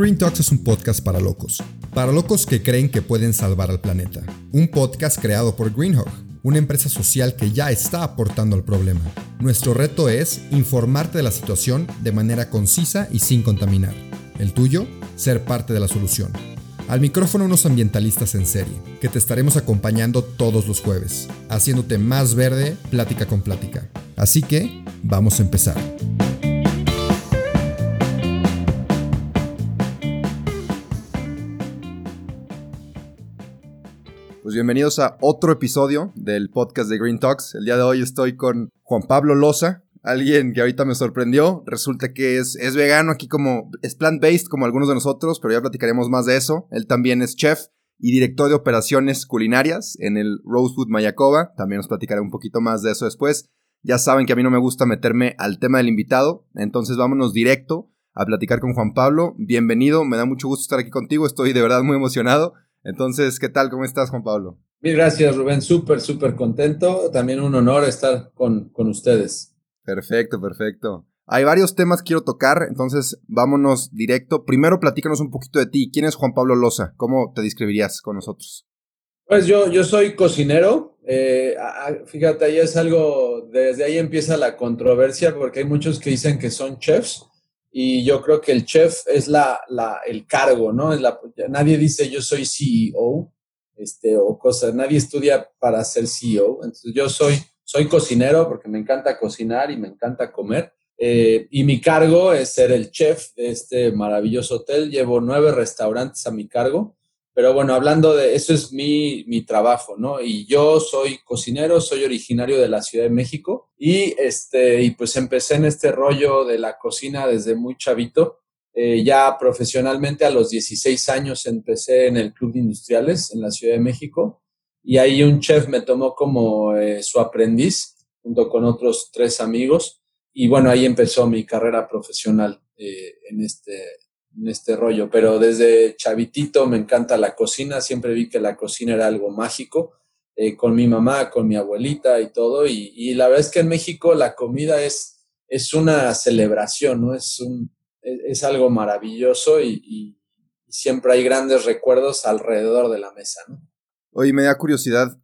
Green Talks es un podcast para locos. Para locos que creen que pueden salvar al planeta. Un podcast creado por Greenhawk, una empresa social que ya está aportando al problema. Nuestro reto es informarte de la situación de manera concisa y sin contaminar. El tuyo, ser parte de la solución. Al micrófono unos ambientalistas en serie, que te estaremos acompañando todos los jueves, haciéndote más verde plática con plática. Así que, vamos a empezar. Pues bienvenidos a otro episodio del podcast de Green Talks. El día de hoy estoy con Juan Pablo Loza, alguien que ahorita me sorprendió. Resulta que es, es vegano aquí como, es plant-based como algunos de nosotros, pero ya platicaremos más de eso. Él también es chef y director de operaciones culinarias en el Rosewood Mayacoba. También nos platicaré un poquito más de eso después. Ya saben que a mí no me gusta meterme al tema del invitado, entonces vámonos directo a platicar con Juan Pablo. Bienvenido, me da mucho gusto estar aquí contigo, estoy de verdad muy emocionado. Entonces, ¿qué tal? ¿Cómo estás, Juan Pablo? Mil gracias, Rubén. Súper, súper contento. También un honor estar con, con ustedes. Perfecto, perfecto. Hay varios temas que quiero tocar, entonces vámonos directo. Primero, platícanos un poquito de ti. ¿Quién es Juan Pablo Loza? ¿Cómo te describirías con nosotros? Pues yo, yo soy cocinero. Eh, fíjate, ahí es algo, desde ahí empieza la controversia porque hay muchos que dicen que son chefs y yo creo que el chef es la, la, el cargo, ¿no? Es la, nadie dice yo soy CEO este, o cosas, nadie estudia para ser CEO. Entonces yo soy, soy cocinero porque me encanta cocinar y me encanta comer. Eh, y mi cargo es ser el chef de este maravilloso hotel. Llevo nueve restaurantes a mi cargo pero bueno, hablando de eso es mi, mi, trabajo, ¿no? Y yo soy cocinero, soy originario de la Ciudad de México y, este, y pues empecé en este rollo de la cocina desde muy chavito. Eh, ya profesionalmente a los 16 años empecé en el Club de Industriales en la Ciudad de México y ahí un chef me tomó como eh, su aprendiz junto con otros tres amigos y bueno, ahí empezó mi carrera profesional eh, en, este, en este rollo, pero desde chavitito me encanta la cocina, siempre vi que la cocina era algo mágico, eh, con mi mamá, con mi abuelita y todo, y, la verdad es que en México la comida es, es una celebración, ¿no? Es, un, es, algo maravilloso y, siempre hay grandes recuerdos alrededor de la mesa, ¿no? Oye, me da curiosidad,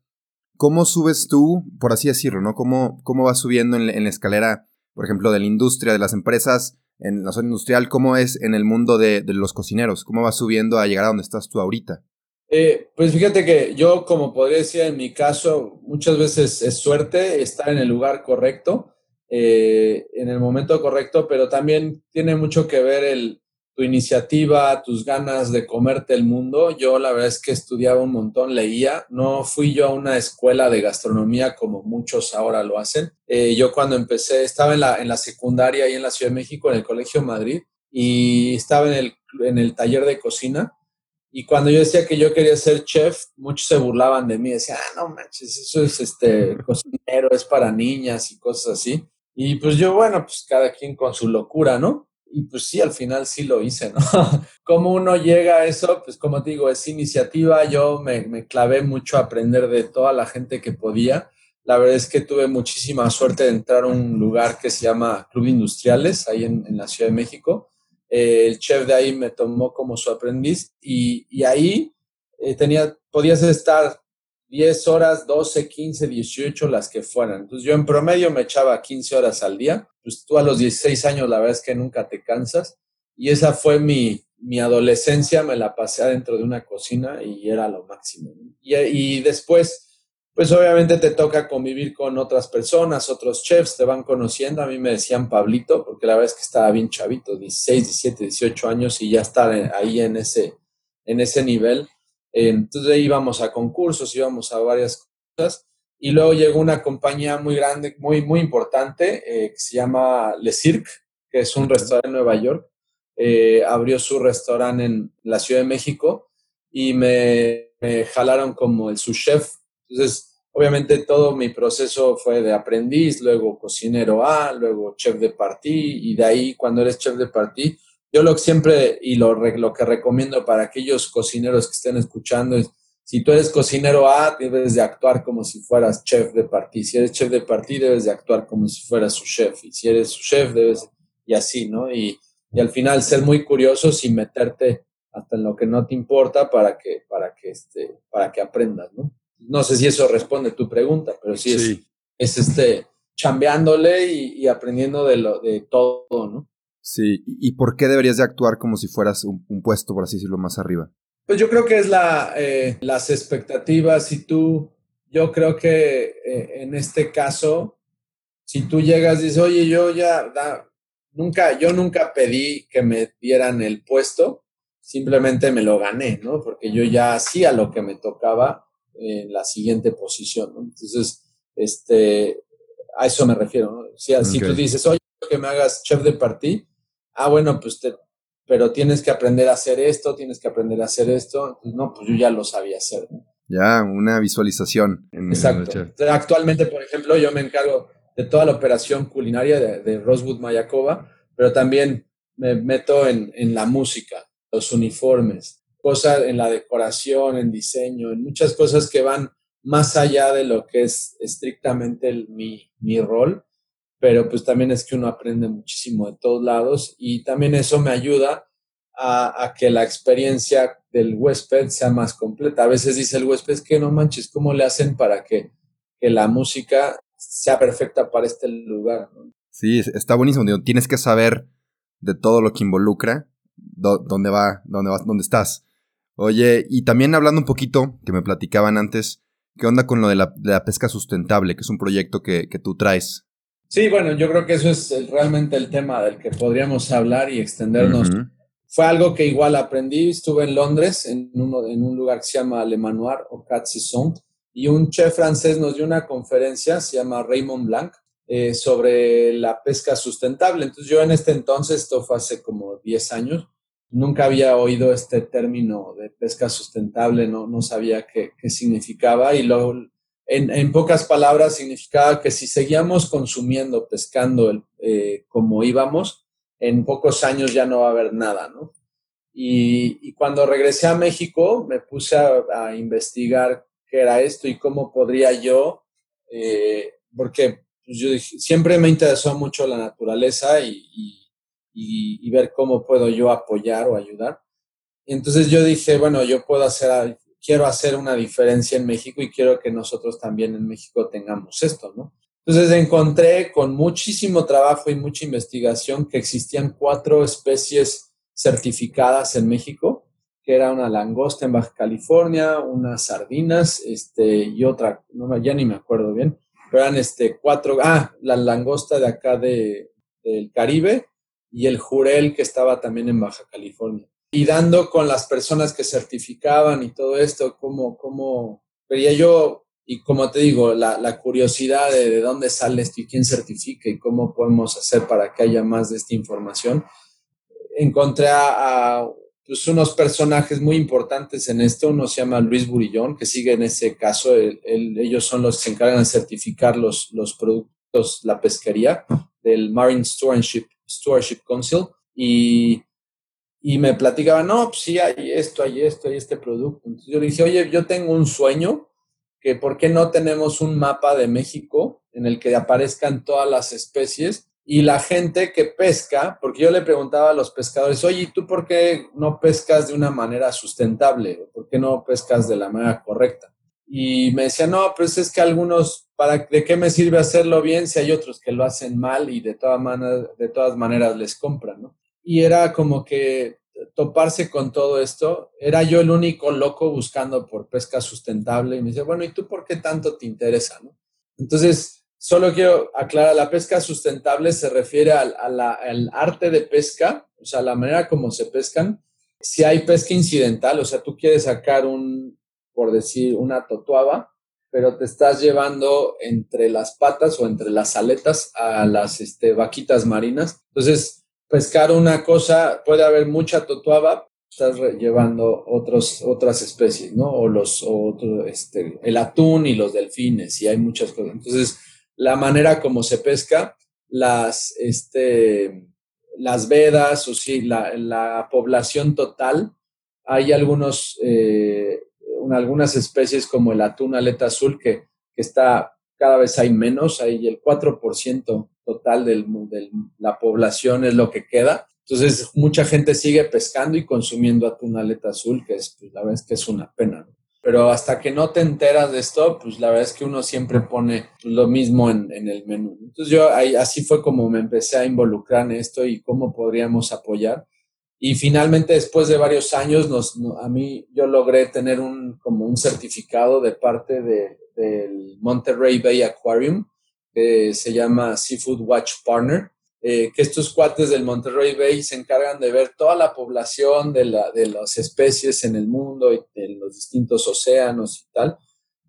¿cómo subes tú, por así decirlo, ¿no? ¿Cómo, cómo vas subiendo en, en la escalera, por ejemplo, de la industria, de las empresas? En la zona industrial, ¿cómo es en el mundo de, los cocineros? ¿Cómo vas subiendo a llegar a donde estás tú ahorita? Eh, pues fíjate que yo, como podría decir en mi caso, muchas veces es suerte estar en el lugar correcto, eh, en el momento correcto, pero también tiene mucho que ver el, tu iniciativa, tus ganas de comerte el mundo. Yo la verdad es que estudiaba un montón, leía. No fui yo a una escuela de gastronomía como muchos ahora lo hacen. Eh, yo cuando empecé, estaba en la, en la secundaria ahí en la Ciudad de México, en el Colegio Madrid, y estaba en el, en el taller de cocina. Y cuando yo decía que yo quería ser chef, muchos se burlaban de mí. Decían, ah, no manches, eso es este cocinero, es para niñas y cosas así. Y pues yo, bueno, pues cada quien con su locura, ¿no? Y pues sí, al final sí lo hice, ¿no? ¿Cómo uno llega a eso? Pues como te digo, es iniciativa. Yo me, me, clavé mucho a aprender de toda la gente que podía. La verdad es que tuve muchísima suerte de entrar a un lugar que se llama Club Industriales, ahí en, la Ciudad de México. Eh, el chef de ahí me tomó como su aprendiz y, y ahí eh, tenía, podías estar 10 horas, 12, 15, 18, las que fueran. Entonces yo en promedio me echaba 15 horas al día. Pues tú a los 16 años la verdad es que nunca te cansas. Y esa fue mi, mi adolescencia, me la pasé adentro de una cocina y era lo máximo. Y, y después, pues obviamente te toca convivir con otras personas, otros chefs, te van conociendo. A mí me decían Pablito, porque la verdad es que estaba bien chavito, 16, 17, 18 años y ya estar ahí en ese, en ese nivel entonces íbamos a concursos, íbamos a varias cosas. Y luego llegó una compañía muy grande, muy, muy importante, eh, que se llama Le Cirque, que es un restaurante en Nueva York. Eh, abrió su restaurante en la Ciudad de México y me, jalaron como el su chef. Entonces, obviamente todo mi proceso fue de aprendiz, luego cocinero A, luego chef de partí y de ahí cuando eres chef de partí yo lo que siempre y lo, lo que recomiendo para aquellos cocineros que estén escuchando es, si tú eres cocinero A, debes de actuar como si fueras chef de partí. Si eres chef de partí, debes de actuar como si fueras su chef. Y si eres su chef, debes, y así, ¿no? Y, y al final ser muy curioso sin meterte hasta en lo que no te importa para que, para que, este, para que aprendas, ¿no? No sé si eso responde tu pregunta, pero sí, Es, es este, chambeándole y, aprendiendo de, lo, de todo, ¿no? Sí, ¿y por qué deberías de actuar como si fueras un, puesto, por así decirlo, más arriba? Pues yo creo que es la, eh, las expectativas. Si tú, yo creo que eh, en este caso, si tú llegas y dices, oye, yo ya, nunca, yo nunca pedí que me dieran el puesto, simplemente me lo gané, ¿no? Porque yo ya hacía lo que me tocaba en la siguiente posición, ¿no? Entonces, este, a eso me refiero, ¿no? Si, si tú dices, oye, que me hagas chef de party, ah, bueno, pues te, pero tienes que aprender a hacer esto, tienes que aprender a hacer esto, no, pues yo ya lo sabía hacer. Ya, una visualización. Exacto. Actualmente, por ejemplo, yo me encargo de toda la operación culinaria de, Rosewood Mayakova, pero también me meto en, en la música, los uniformes, cosas en la decoración, en diseño, en muchas cosas que van más allá de lo que es estrictamente mi, mi rol, pero pues también es que uno aprende muchísimo de todos lados y también eso me ayuda a, que la experiencia del huésped sea más completa. A veces dice el huésped que no manches, ¿cómo le hacen para que, que la música sea perfecta para este lugar? Sí, está buenísimo. Tienes que saber de todo lo que involucra, dónde va, dónde vas, dónde estás. Oye, y también hablando un poquito, que me platicaban antes, ¿qué onda con lo de la, pesca sustentable, que es un proyecto que, que, tú traes? Sí, bueno, yo creo que eso es realmente el tema del que podríamos hablar y extendernos. Fue algo que igual aprendí, estuve en Londres, en, uno, en un lugar que se llama Le Manoir o Quatre Saisons, y un chef francés nos dio una conferencia, se llama Raymond Blanc, eh, sobre la pesca sustentable. Entonces yo en este entonces, esto fue hace como 10 años, nunca había oído este término de pesca sustentable, no, no sabía qué, qué significaba y luego, en, en, pocas palabras, significaba que si seguíamos consumiendo, pescando eh, como íbamos, en pocos años ya no va a haber nada, ¿no? Y, y cuando regresé a México, me puse a, a, investigar qué era esto y cómo podría yo, eh, porque pues, yo dije, siempre me interesó mucho la naturaleza y, y y, ver cómo puedo yo apoyar o ayudar. Y entonces yo dije, bueno, yo puedo hacer, quiero hacer una diferencia en México y quiero que nosotros también en México tengamos esto, ¿no? Entonces encontré con muchísimo trabajo y mucha investigación que existían cuatro especies certificadas en México, que era una langosta en Baja California, unas sardinas, este, y otra, no, ya ni me acuerdo bien, pero eran este, cuatro, ah, la langosta de acá de, del Caribe, y el Jurel que estaba también en Baja California. Y dando con las personas que certificaban y todo esto, cómo, cómo veía yo, y como te digo, la, curiosidad de, de, dónde sale esto y quién certifica y cómo podemos hacer para que haya más de esta información, encontré a, pues, unos personajes muy importantes en esto. Uno se llama Luis Burillón, que sigue en ese caso. ellos son los que se encargan de certificar los, los productos, la pesquería del Marine Stewardship Stewardship Council y, y me platicaba, no, pues sí, hay esto, hay esto, hay este producto. Entonces yo le dije, oye, yo tengo un sueño, que por qué no tenemos un mapa de México en el que aparezcan todas las especies y la gente que pesca, porque yo le preguntaba a los pescadores, oye, ¿tú por qué no pescas de una manera sustentable? ¿Por qué no pescas de la manera correcta? Y me decía, no, pues es que algunos, ¿para de qué me sirve hacerlo bien si hay otros que lo hacen mal y de, maneras, de todas maneras les compran, ¿no? Y era como que toparse con todo esto, era yo el único loco buscando por pesca sustentable y me dice, bueno, ¿y tú por qué tanto te interesa, no? Entonces, solo quiero aclarar, la pesca sustentable se refiere al, al arte de pesca, o sea, la manera como se pescan. Si hay pesca incidental, o sea, tú quieres sacar un, por decir, una totuaba, pero te estás llevando entre las patas o entre las aletas a las este, vaquitas marinas. Entonces, pescar una cosa, puede haber mucha totuaba, estás llevando otros, otras especies, ¿no? O los, este, el atún y los delfines, y hay muchas cosas. Entonces, la manera como se pesca, las, este, las vedas, o sí, la, la población total, hay algunos eh, algunas especies como el atún aleta azul, que, está cada vez hay menos, hay el 4% total de la población es lo que queda. Entonces, mucha gente sigue pescando y consumiendo atún aleta azul, que es, pues, la verdad que es una pena. Pero hasta que no te enteras de esto, pues la verdad es que uno siempre pone lo mismo en, el menú. Entonces, yo así fue como me empecé a involucrar en esto y cómo podríamos apoyar. Y finalmente, después de varios años, a mí yo logré tener un, como un certificado de parte de, del Monterrey Bay Aquarium, que se llama Seafood Watch Partner eh, que estos cuates del Monterrey Bay se encargan de ver toda la población de, la, de las especies en el mundo y en los distintos océanos y tal,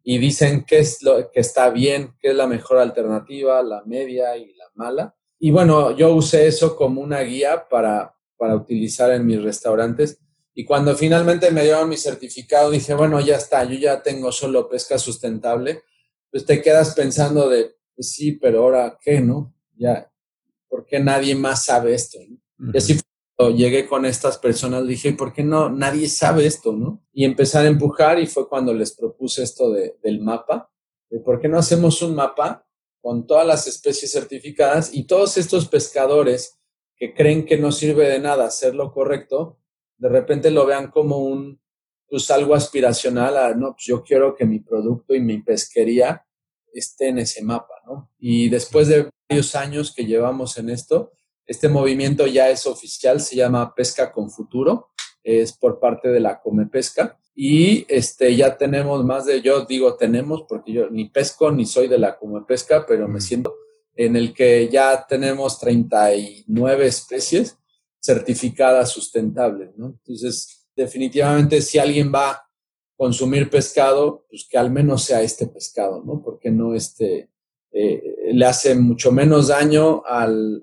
y dicen qué es lo que está bien, qué es la mejor alternativa, la media y la mala. Y bueno, yo usé eso como una guía para, para utilizar en mis restaurantes. Y cuando finalmente me dieron mi certificado, dije, bueno, ya está, yo ya tengo solo pesca sustentable. Pues te quedas pensando de, pues sí, pero ahora qué, ¿no? Ya, ¿por qué nadie más sabe esto? Y así llegué con estas personas, dije, ¿por qué no nadie sabe esto? ¿no? Y empecé a empujar y fue cuando les propuse esto de, del mapa, de por qué no hacemos un mapa con todas las especies certificadas y todos estos pescadores que creen que no sirve de nada hacer lo correcto, de repente lo vean como un, pues algo aspiracional a, no, pues yo quiero que mi producto y mi pesquería esté en ese mapa, ¿no? Y después de varios años que llevamos en esto. Este movimiento ya es oficial, se llama Pesca con Futuro, es por parte de la Come Pesca. Y este, ya tenemos más de, yo digo tenemos, porque yo ni pesco ni soy de la Come Pesca, pero me siento en el que ya tenemos 39 especies certificadas sustentables, ¿no? Entonces, definitivamente si alguien va a consumir pescado, pues que al menos sea este pescado, ¿no? Porque no este, eh, le hace mucho menos daño al,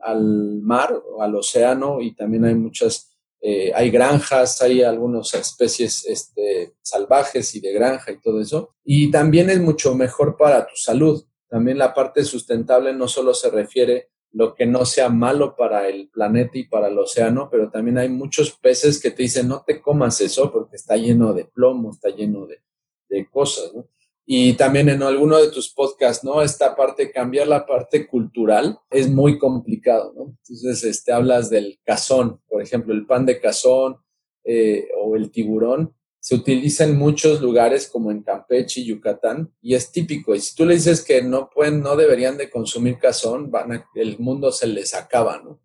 mar o al océano y también hay muchas, eh, hay granjas, hay algunas especies este, salvajes y de granja y todo eso. Y también es mucho mejor para tu salud. También la parte sustentable no solo se refiere lo que no sea malo para el planeta y para el océano, pero también hay muchos peces que te dicen no te comas eso porque está lleno de plomo, está lleno de, de cosas. ¿no? Y también en alguno de tus podcasts, ¿no? Esta parte, cambiar la parte cultural es muy complicado, ¿no? Entonces, este, hablas del cazón, por ejemplo, el pan de cazón eh, o el tiburón, se utiliza en muchos lugares como en Campeche y Yucatán y es típico. Y si tú le dices que no pueden, no deberían de consumir cazón, van el mundo se les acaba, ¿no?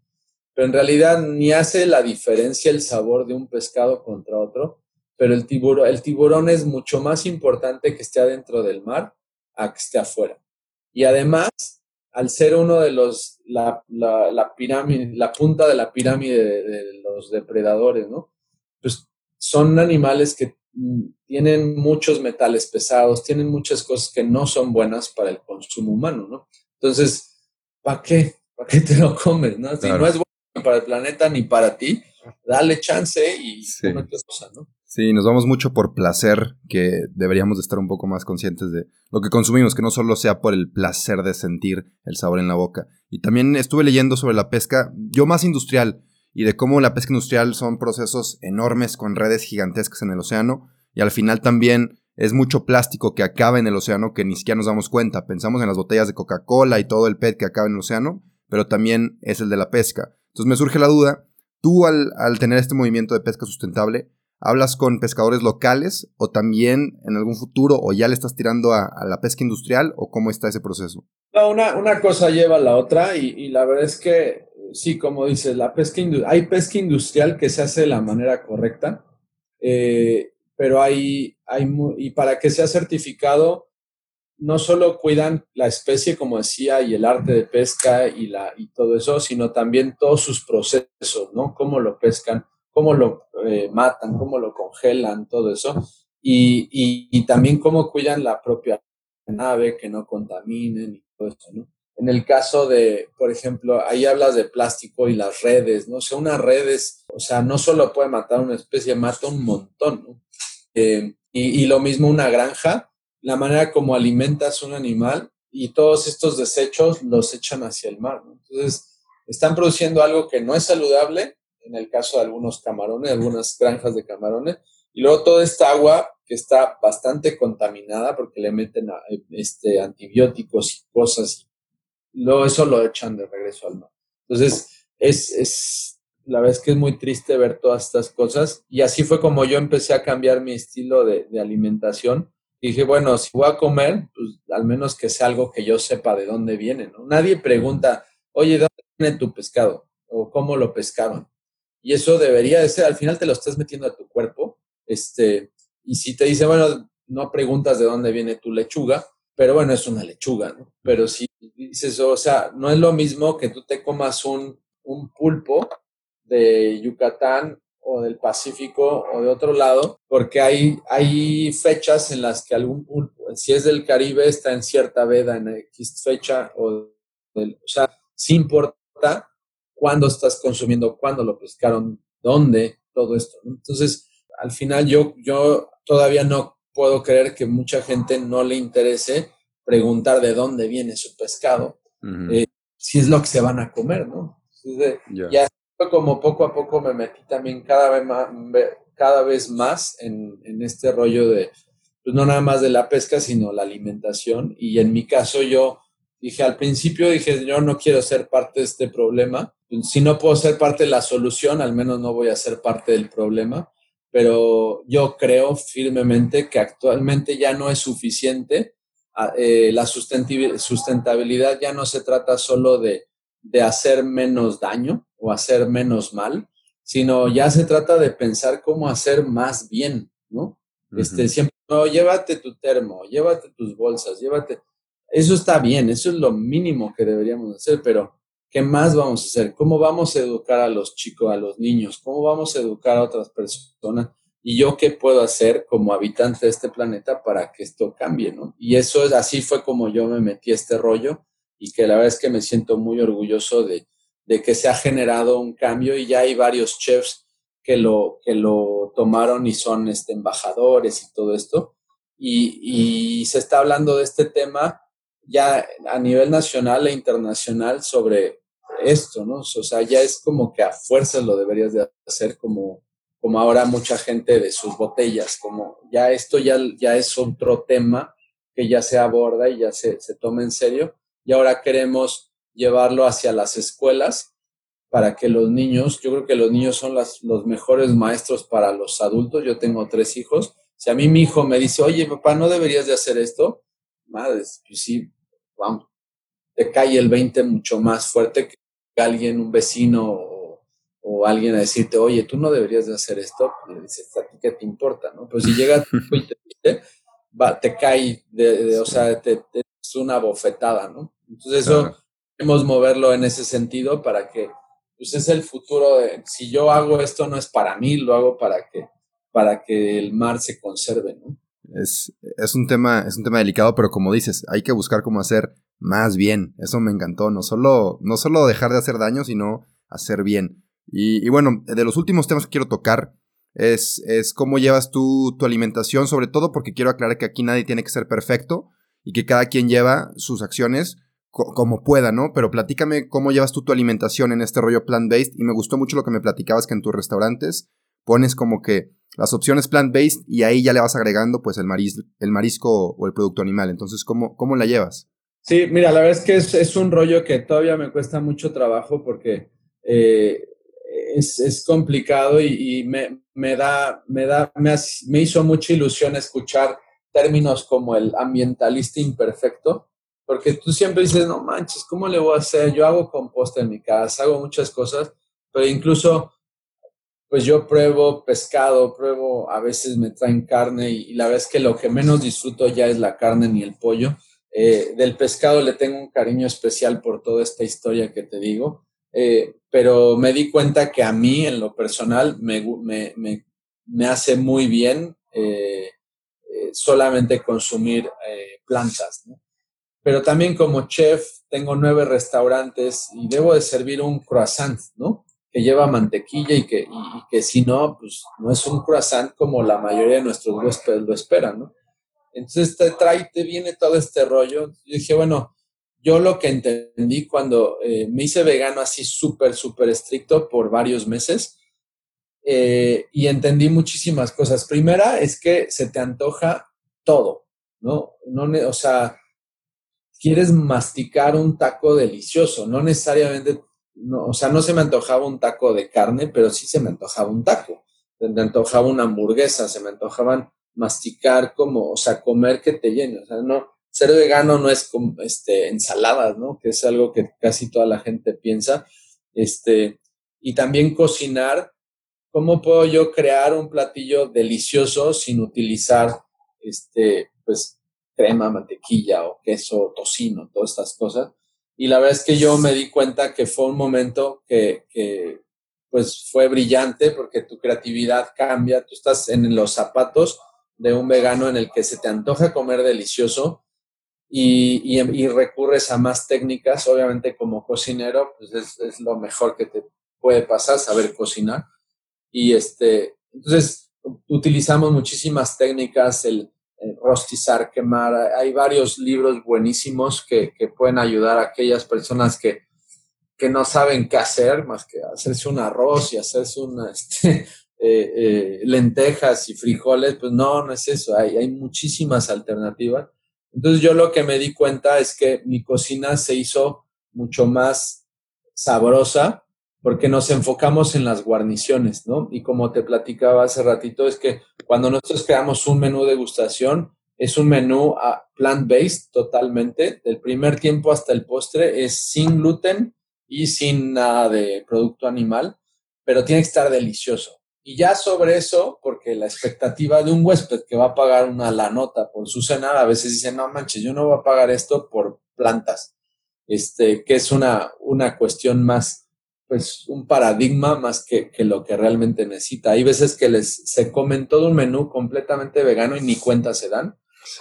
Pero en realidad ni hace la diferencia el sabor de un pescado contra otro, pero el tiburón, el tiburón es mucho más importante que esté adentro del mar a que esté afuera. Y además, al ser uno de los, la, la, pirámide, la punta de la pirámide de, los depredadores, ¿no? Pues son animales que mm, tienen muchos metales pesados, tienen muchas cosas que no son buenas para el consumo humano, ¿no? Entonces, ¿para qué? ¿Para qué te lo comes, no? Si no es bueno para el planeta ni para ti, dale chance y sí. cosas, ¿no? Sí, nos vamos mucho por placer, que deberíamos de estar un poco más conscientes de lo que consumimos, que no solo sea por el placer de sentir el sabor en la boca. Y también estuve leyendo sobre la pesca, yo más industrial, y de cómo la pesca industrial son procesos enormes con redes gigantescas en el océano, y al final también es mucho plástico que acaba en el océano que ni siquiera nos damos cuenta. Pensamos en las botellas de Coca-Cola y todo el PET que acaba en el océano, pero también es el de la pesca. Entonces me surge la duda, tú al, al tener este movimiento de pesca sustentable, ¿Hablas con pescadores locales o también en algún futuro o ya le estás tirando a, la pesca industrial o cómo está ese proceso? No, una, una cosa lleva a la otra y, la verdad es que sí, como dices, la pesca hay pesca industrial que se hace de la manera correcta, eh, pero hay, hay, y para que sea certificado, no solo cuidan la especie, como decía, y el arte de pesca y, la, y todo eso, sino también todos sus procesos, ¿no? Cómo lo pescan, cómo lo eh, matan, cómo lo congelan, todo eso. Y, también cómo cuidan la propia nave, que no contaminen y todo eso, ¿no? En el caso de, por ejemplo, ahí hablas de plástico y las redes, ¿no? O sea, una red es, o sea, no solo puede matar una especie, mata un montón, ¿no? Eh, y, y, lo mismo una granja, la manera como alimentas un animal y todos estos desechos los echan hacia el mar. Entonces, están produciendo algo que no es saludable en el caso de algunos camarones, algunas granjas de camarones, y luego toda esta agua que está bastante contaminada porque le meten este, antibióticos y cosas, y luego eso lo echan de regreso al mar. Entonces, es, es la verdad es que es muy triste ver todas estas cosas. Y así fue como yo empecé a cambiar mi estilo de, alimentación. Y dije, bueno, si voy a comer, pues al menos que sea algo que yo sepa de dónde viene, ¿no? Nadie pregunta, oye, ¿de dónde viene tu pescado? O cómo lo pescaron. Y eso debería de ser, al final te lo estás metiendo a tu cuerpo. Este, y si te dice, bueno, no preguntas de dónde viene tu lechuga, pero bueno, es una lechuga, ¿no? Pero si dices, o sea, no es lo mismo que tú te comas un, un pulpo de Yucatán o del Pacífico o de otro lado, porque hay, hay fechas en las que algún pulpo, si es del Caribe, está en cierta veda en X fecha, o, del, o sea, sí importa cuándo estás consumiendo, cuándo lo pescaron, dónde, todo esto. Entonces, al final yo, yo todavía no puedo creer que mucha gente no le interese preguntar de dónde viene su pescado, eh, si es lo que se van a comer, ¿no? Ya como poco a poco me metí también cada vez más, cada vez más en, en este rollo de, pues no nada más de la pesca, sino la alimentación. Y en mi caso yo dije, al principio dije, yo no quiero ser parte de este problema. Si no puedo ser parte de la solución, al menos no voy a ser parte del problema. Pero yo creo firmemente que actualmente ya no es suficiente. Ah, eh, la sustentabilidad ya no se trata solo de, de hacer menos daño, o hacer menos mal, sino ya se trata de pensar cómo hacer más bien, ¿no? Este, siempre, no, llévate tu termo, llévate tus bolsas, llévate. Eso está bien, eso es lo mínimo que deberíamos hacer, pero ¿qué más vamos a hacer? ¿Cómo vamos a educar a los chicos, a los niños? ¿Cómo vamos a educar a otras personas? ¿Y yo qué puedo hacer como habitante de este planeta para que esto cambie, ¿no? Y eso es así fue como yo me metí este rollo y que la verdad es que me siento muy orgulloso de, de que se ha generado un cambio y ya hay varios chefs que lo, que lo tomaron y son este, embajadores y todo esto. Y, se está hablando de este tema ya a nivel nacional e internacional sobre esto, ¿no? O sea, ya es como que a fuerzas lo deberías de hacer como, como ahora mucha gente de sus botellas, como ya esto ya, ya es otro tema que ya se aborda y ya se, se toma en serio. Y ahora queremos llevarlo hacia las escuelas para que los niños, yo creo que los niños son las, los mejores maestros para los adultos. Yo tengo tres hijos. Si a mí mi hijo me dice, oye, papá, ¿no deberías de hacer esto? Madre, pues sí, vamos, te cae el 20 mucho más fuerte que alguien, un vecino o, alguien a decirte, oye, tú no deberías de hacer esto. Y le dices, ¿a ti qué te importa? ¿no? Pero si llega y te dice, va, te cae, de, o sea, te, es una bofetada, ¿no? Entonces eso queremos moverlo en ese sentido para que, pues es el futuro de, si yo hago esto no es para mí, lo hago para que, para que el mar se conserve, ¿no? Es, es, un tema, es un tema delicado, pero como dices, hay que buscar cómo hacer más bien. Eso me encantó. No solo, no solo dejar de hacer daño, sino hacer bien. Y, bueno, de los últimos temas que quiero tocar es, es cómo llevas tú tu alimentación, sobre todo porque quiero aclarar que aquí nadie tiene que ser perfecto y que cada quien lleva sus acciones como pueda, ¿no? Pero platícame cómo llevas tú tu alimentación en este rollo plant-based y me gustó mucho lo que me platicabas que en tus restaurantes pones como que las opciones plant-based y ahí ya le vas agregando pues el, el marisco o el producto animal. Entonces, ¿cómo, cómo la llevas? Sí, mira, la verdad es que es, un rollo que todavía me cuesta mucho trabajo porque eh, es, complicado y, me, me, da, me, da me, me hizo mucha ilusión escuchar términos como el ambientalista imperfecto porque tú siempre dices, no manches, ¿cómo le voy a hacer? Yo hago composta en mi casa, hago muchas cosas, pero incluso, pues yo pruebo pescado, pruebo, a veces me traen carne y, la verdad es que lo que menos disfruto ya es la carne ni el pollo. Eh, del pescado le tengo un cariño especial por toda esta historia que te digo, eh, pero me di cuenta que a mí, en lo personal, me, me, me, hace muy bien eh, solamente consumir plantas. pero también como chef tengo nueve restaurantes y debo de servir un croissant, ¿no? Que lleva mantequilla y que, y, que si no, pues no es un croissant como la mayoría de nuestros huéspedes lo esperan, ¿no? Entonces te trae, te viene todo este rollo. Yo dije, bueno, yo lo que entendí cuando eh, me hice vegano así súper, súper estricto por varios meses eh, y entendí muchísimas cosas. Primera es que se te antoja todo, ¿no? no o sea, quieres masticar un taco delicioso, no necesariamente no, o sea, no se me antojaba un taco de carne, pero sí se me antojaba un taco. Se me antojaba una hamburguesa, se me antojaban masticar como, o sea, comer que te llene. O sea, no, ser vegano no es como, este, ensaladas, ¿no? Que es algo que casi toda la gente piensa. Este, y también cocinar. ¿Cómo puedo yo crear un platillo delicioso sin utilizar, este, pues, crema, mantequilla o queso, tocino, todas estas cosas? Y la verdad es que yo me di cuenta que fue un momento que, que pues fue brillante porque tu creatividad cambia, tú estás en los zapatos de un vegano en el que se te antoja comer delicioso y, y, recurres a más técnicas, obviamente como cocinero, pues es, es, lo mejor que te puede pasar, saber cocinar. Y este, entonces utilizamos muchísimas técnicas, el, rostizar, quemar. Hay varios libros buenísimos que, que pueden ayudar a aquellas personas que, que, no saben qué hacer, más que hacerse un arroz y hacerse una, este, eh, eh, lentejas y frijoles. Pues no, no es eso. Hay, hay muchísimas alternativas. Entonces yo lo que me di cuenta es que mi cocina se hizo mucho más sabrosa porque nos enfocamos en las guarniciones, ¿no? Y como te platicaba hace ratito, es que cuando nosotros creamos un menú de gustación, es un menú ah, plant-based totalmente, del primer tiempo hasta el postre, es sin gluten y sin nada de producto animal, pero tiene que estar delicioso. Y ya sobre eso, porque la expectativa de un huésped que va a pagar una la nota por su cena, a veces dice, no manches, yo no voy a pagar esto por plantas, este, que es una, una cuestión más pues un paradigma más que, que, lo que realmente necesita. Hay veces que les se comen todo un menú completamente vegano y ni cuenta se dan.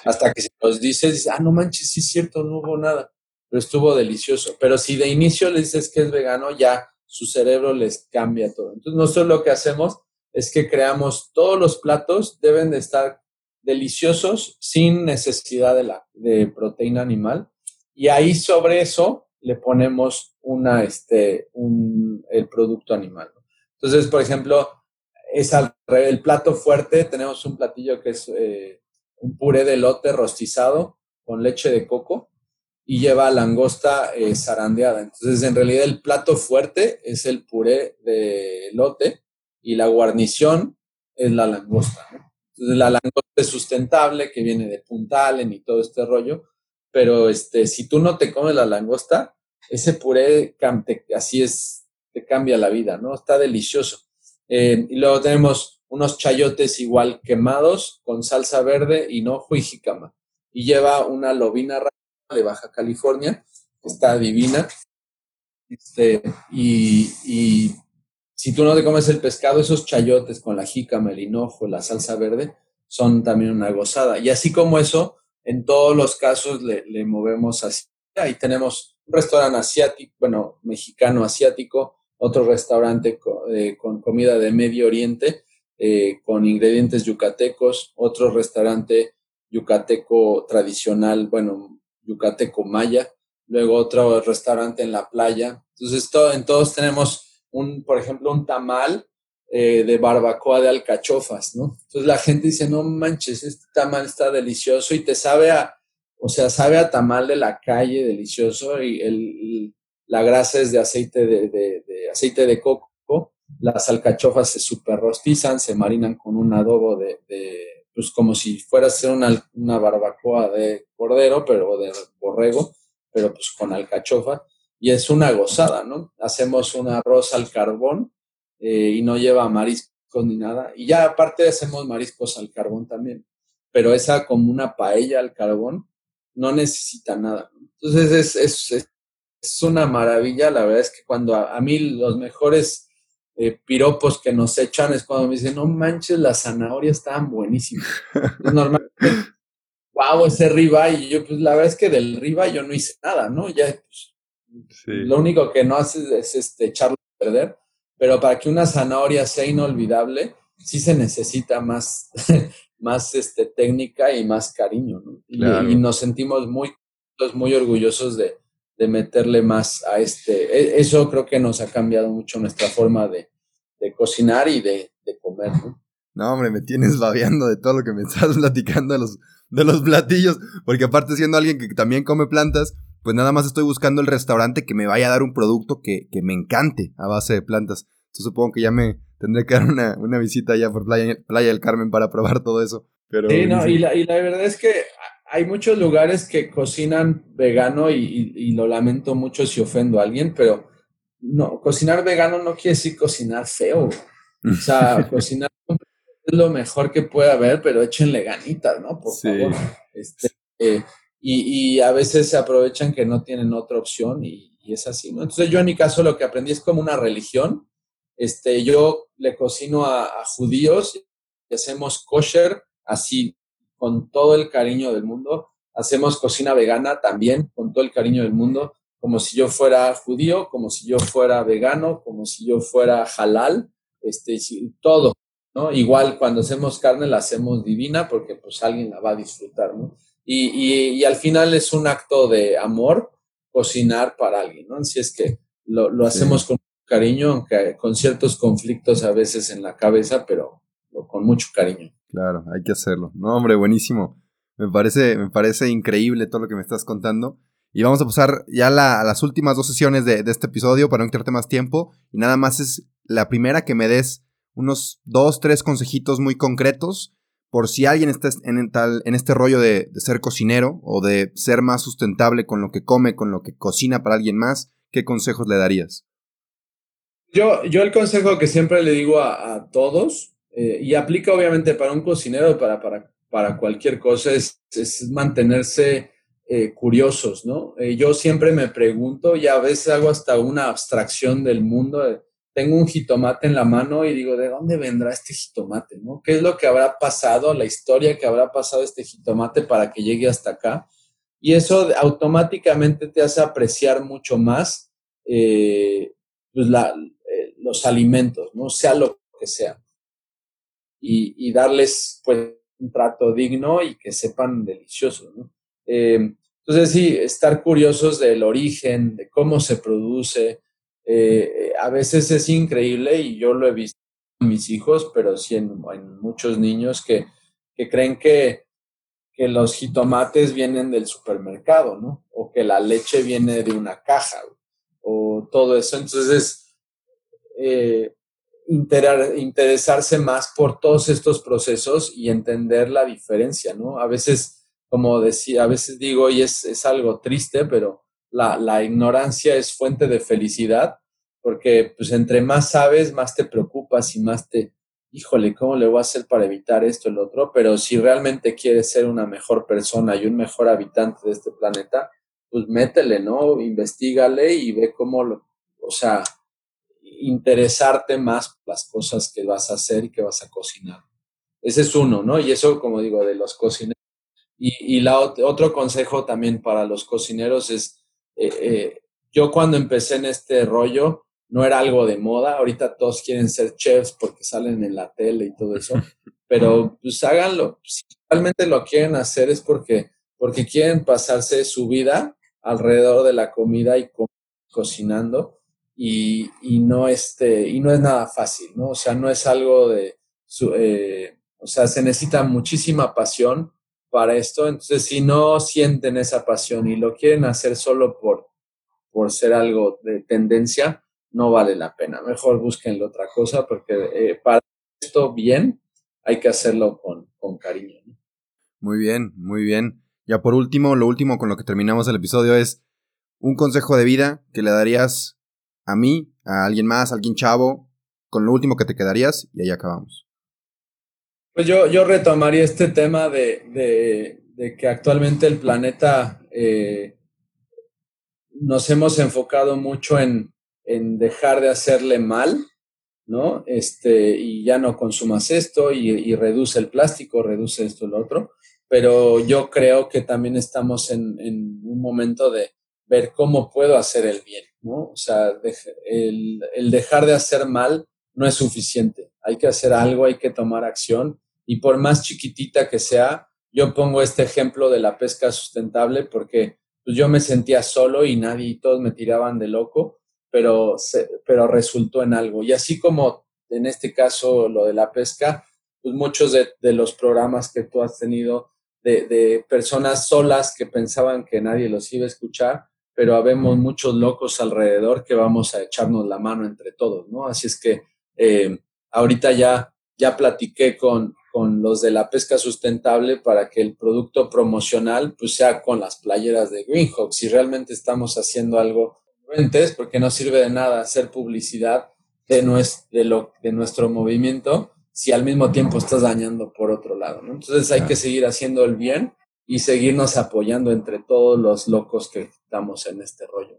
Hasta que se los dices, dice, ah, no manches, sí es cierto, no hubo nada, pero estuvo delicioso. Pero si de inicio le dices que es vegano, ya su cerebro les cambia todo. Entonces nosotros lo que hacemos es que creamos todos los platos deben de estar deliciosos sin necesidad de, la, de proteína animal. Y ahí sobre eso le ponemos una, este, un, el producto animal. Entonces, por ejemplo, es el plato fuerte, tenemos un platillo que es eh, un puré de lote rostizado con leche de coco y lleva langosta eh, zarandeada. Entonces, en realidad el plato fuerte es el puré de lote y la guarnición es la langosta. Entonces, la langosta es sustentable, que viene de puntalen y todo este rollo, pero este, si tú no te comes la langosta, ese puré así es, te cambia la vida, ¿no? Está delicioso. Eh, y luego tenemos unos chayotes igual quemados con salsa verde, hinojo y jicama. Y lleva una lobina de Baja California, que está divina. Este, y, y, si tú no te comes el pescado, esos chayotes con la jícama, el hinojo, la salsa verde, son también una gozada. Y así como eso, en todos los casos le, le movemos así. Ahí tenemos un restaurante asiático, bueno, mexicano asiático, otro restaurante eh, con, comida de Medio Oriente, eh, con ingredientes yucatecos, otro restaurante yucateco tradicional, bueno, yucateco maya, luego otro restaurante en la playa. Entonces, todo, en todos tenemos un, por ejemplo, un tamal eh, de barbacoa de alcachofas, ¿no? Entonces la gente dice, no manches, este tamal está delicioso y te sabe a, o sea, sabe a tamal de la calle, delicioso, y el, la grasa es de aceite de, aceite de coco. Las alcachofas se super rostizan, se marinan con un adobo de, pues como si fuera a ser una, una barbacoa de cordero, pero de borrego, pero pues con alcachofa. Y es una gozada, ¿no? Hacemos un arroz al carbón eh, y no lleva mariscos ni nada. Y ya aparte hacemos mariscos al carbón también. Pero esa como una paella al carbón, no necesita nada. Entonces es, es, es una maravilla, la verdad es que cuando a, mí los mejores eh, piropos que nos echan es cuando me dicen, no manches, las zanahorias estaban buenísimas. normalmente, wow, ese riba, y yo pues la verdad es que del riba yo no hice nada, ¿no? Ya, pues, lo único que no haces es este, echarlo a perder, pero para que una zanahoria sea inolvidable, sí se necesita más, más este, técnica y más cariño, ¿no? Y, nos sentimos muy, muy orgullosos de, de, meterle más a este. E, eso creo que nos ha cambiado mucho nuestra forma de, de cocinar y de, de, comer, ¿no? No, hombre, me tienes babeando de todo lo que me estás platicando de los, de los platillos, porque aparte siendo alguien que también come plantas, pues nada más estoy buscando el restaurante que me vaya a dar un producto que, que me encante a base de plantas. Entonces supongo que ya me tendré que dar una, una visita allá por Playa, Playa del Carmen para probar todo eso. Pero, sí, no, y la, y la verdad es que hay muchos lugares que cocinan vegano y, y, lo lamento mucho si ofendo a alguien, pero no, cocinar vegano no quiere decir cocinar feo. O sea, cocinar es lo mejor que puede haber, pero échenle ganitas, ¿no? Por favor. Este, eh, y, y, a veces se aprovechan que no tienen otra opción y, y, es así, ¿no? Entonces yo en mi caso lo que aprendí es como una religión. Este, yo le cocino a, a judíos y hacemos kosher así, con todo el cariño del mundo. Hacemos cocina vegana también, con todo el cariño del mundo, como si yo fuera judío, como si yo fuera vegano, como si yo fuera halal, este, todo, ¿no? Igual cuando hacemos carne la hacemos divina porque pues alguien la va a disfrutar, ¿no? Y, y, y al final es un acto de amor cocinar para alguien, ¿no? Así es que lo, lo hacemos sí. con cariño, aunque con ciertos conflictos a veces en la cabeza, pero con mucho cariño. Claro, hay que hacerlo. No, hombre, buenísimo. Me parece, me parece increíble todo lo que me estás contando. Y vamos a pasar ya a las últimas dos sesiones de, este episodio para no quitarte más tiempo. Y nada más es la primera que me des unos dos, tres consejitos muy concretos por si alguien está en, tal, en este rollo de, ser cocinero o de ser más sustentable con lo que come, con lo que cocina para alguien más. ¿Qué consejos le darías? Yo, yo el consejo que siempre le digo a, a todos eh, y aplica obviamente para un cocinero, para, para, para cualquier cosa, es, mantenerse eh, curiosos, ¿no? Eh, yo siempre me pregunto y a veces hago hasta una abstracción del mundo. tengo un jitomate en la mano y digo, ¿de dónde vendrá este jitomate? ¿no? ¿Qué es lo que habrá pasado, la historia que habrá pasado este jitomate para que llegue hasta acá? Y eso automáticamente te hace apreciar mucho más pues la, los alimentos, ¿no? Sea lo que sea y, darles pues un trato digno y que sepan delicioso. ¿no? Eh, entonces sí, estar curiosos del origen, de cómo se produce, eh, a veces es increíble y yo lo he visto en mis hijos, pero sí en, en muchos niños que, que creen que, que, los jitomates vienen del supermercado, ¿no? O que la leche viene de una caja, o todo eso. Entonces, eh, interesarse más por todos estos procesos y entender la diferencia, ¿no? A veces, como decía, a veces digo, y es, es algo triste, pero la, la, ignorancia es fuente de felicidad, porque pues entre más sabes, más te preocupas y más te, híjole, ¿cómo le voy a hacer para evitar esto lo otro? Pero si realmente quieres ser una mejor persona y un mejor habitante de este planeta, pues métele, ¿no? Investígale y ve cómo lo, o sea, interesarte más las cosas que vas a hacer y que vas a cocinar. Ese es uno, ¿no? Y eso, como digo, de los cocineros. Y, y la, otro consejo también para los cocineros es, eh, eh, yo cuando empecé en este rollo, no era algo de moda, ahorita todos quieren ser chefs porque salen en la tele y todo eso, pero pues háganlo, si realmente lo quieren hacer es porque, porque quieren pasarse su vida alrededor de la comida y co cocinando y, y, no este, y no es nada fácil, ¿no? O sea, no es algo de, eh, o sea, se necesita muchísima pasión para esto, entonces si no sienten esa pasión y lo quieren hacer solo por, por ser algo de tendencia, no vale la pena. Mejor búsquenle otra cosa porque eh, para esto bien hay que hacerlo con, con cariño. ¿no? Muy bien, muy bien. Ya por último, lo último con lo que terminamos el episodio es un consejo de vida que le darías a mí, a alguien más, a alguien chavo, con lo último que te quedarías y ahí acabamos. Pues yo, yo retomaría este tema de, de, que actualmente el planeta eh, nos hemos enfocado mucho en, en, dejar de hacerle mal, ¿no? Este, y ya no consumas esto y, y reduce el plástico, reduce esto y lo otro. Pero yo creo que también estamos en, en un momento de ver cómo puedo hacer el bien. ¿No? O sea, el, el, dejar de hacer mal no es suficiente. Hay que hacer algo, hay que tomar acción y por más chiquitita que sea, yo pongo este ejemplo de la pesca sustentable porque pues, yo me sentía solo y nadie, y todos me tiraban de loco, pero, pero resultó en algo. Y así como en este caso lo de la pesca, pues muchos de, de los programas que tú has tenido de, de personas solas que pensaban que nadie los iba a escuchar, pero habemos muchos locos alrededor que vamos a echarnos la mano entre todos, ¿no? Así es que eh, ahorita ya, ya platiqué con, con los de la pesca sustentable para que el producto promocional pues sea con las playeras de Greenhawk. Si realmente estamos haciendo algo porque no sirve de nada hacer publicidad de, de, lo, de nuestro movimiento si al mismo tiempo estás dañando por otro lado. Entonces hay que seguir haciendo el bien y seguirnos apoyando entre todos los locos que estamos en este rollo.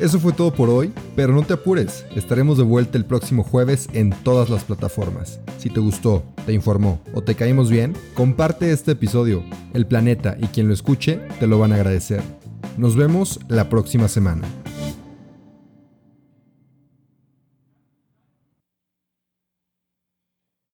Eso fue todo por hoy, pero no te apures, estaremos de vuelta el próximo jueves en todas las plataformas. Si te gustó, te informó o te caímos bien, comparte este episodio. El planeta y quien lo escuche te lo van a agradecer. Nos vemos la próxima semana.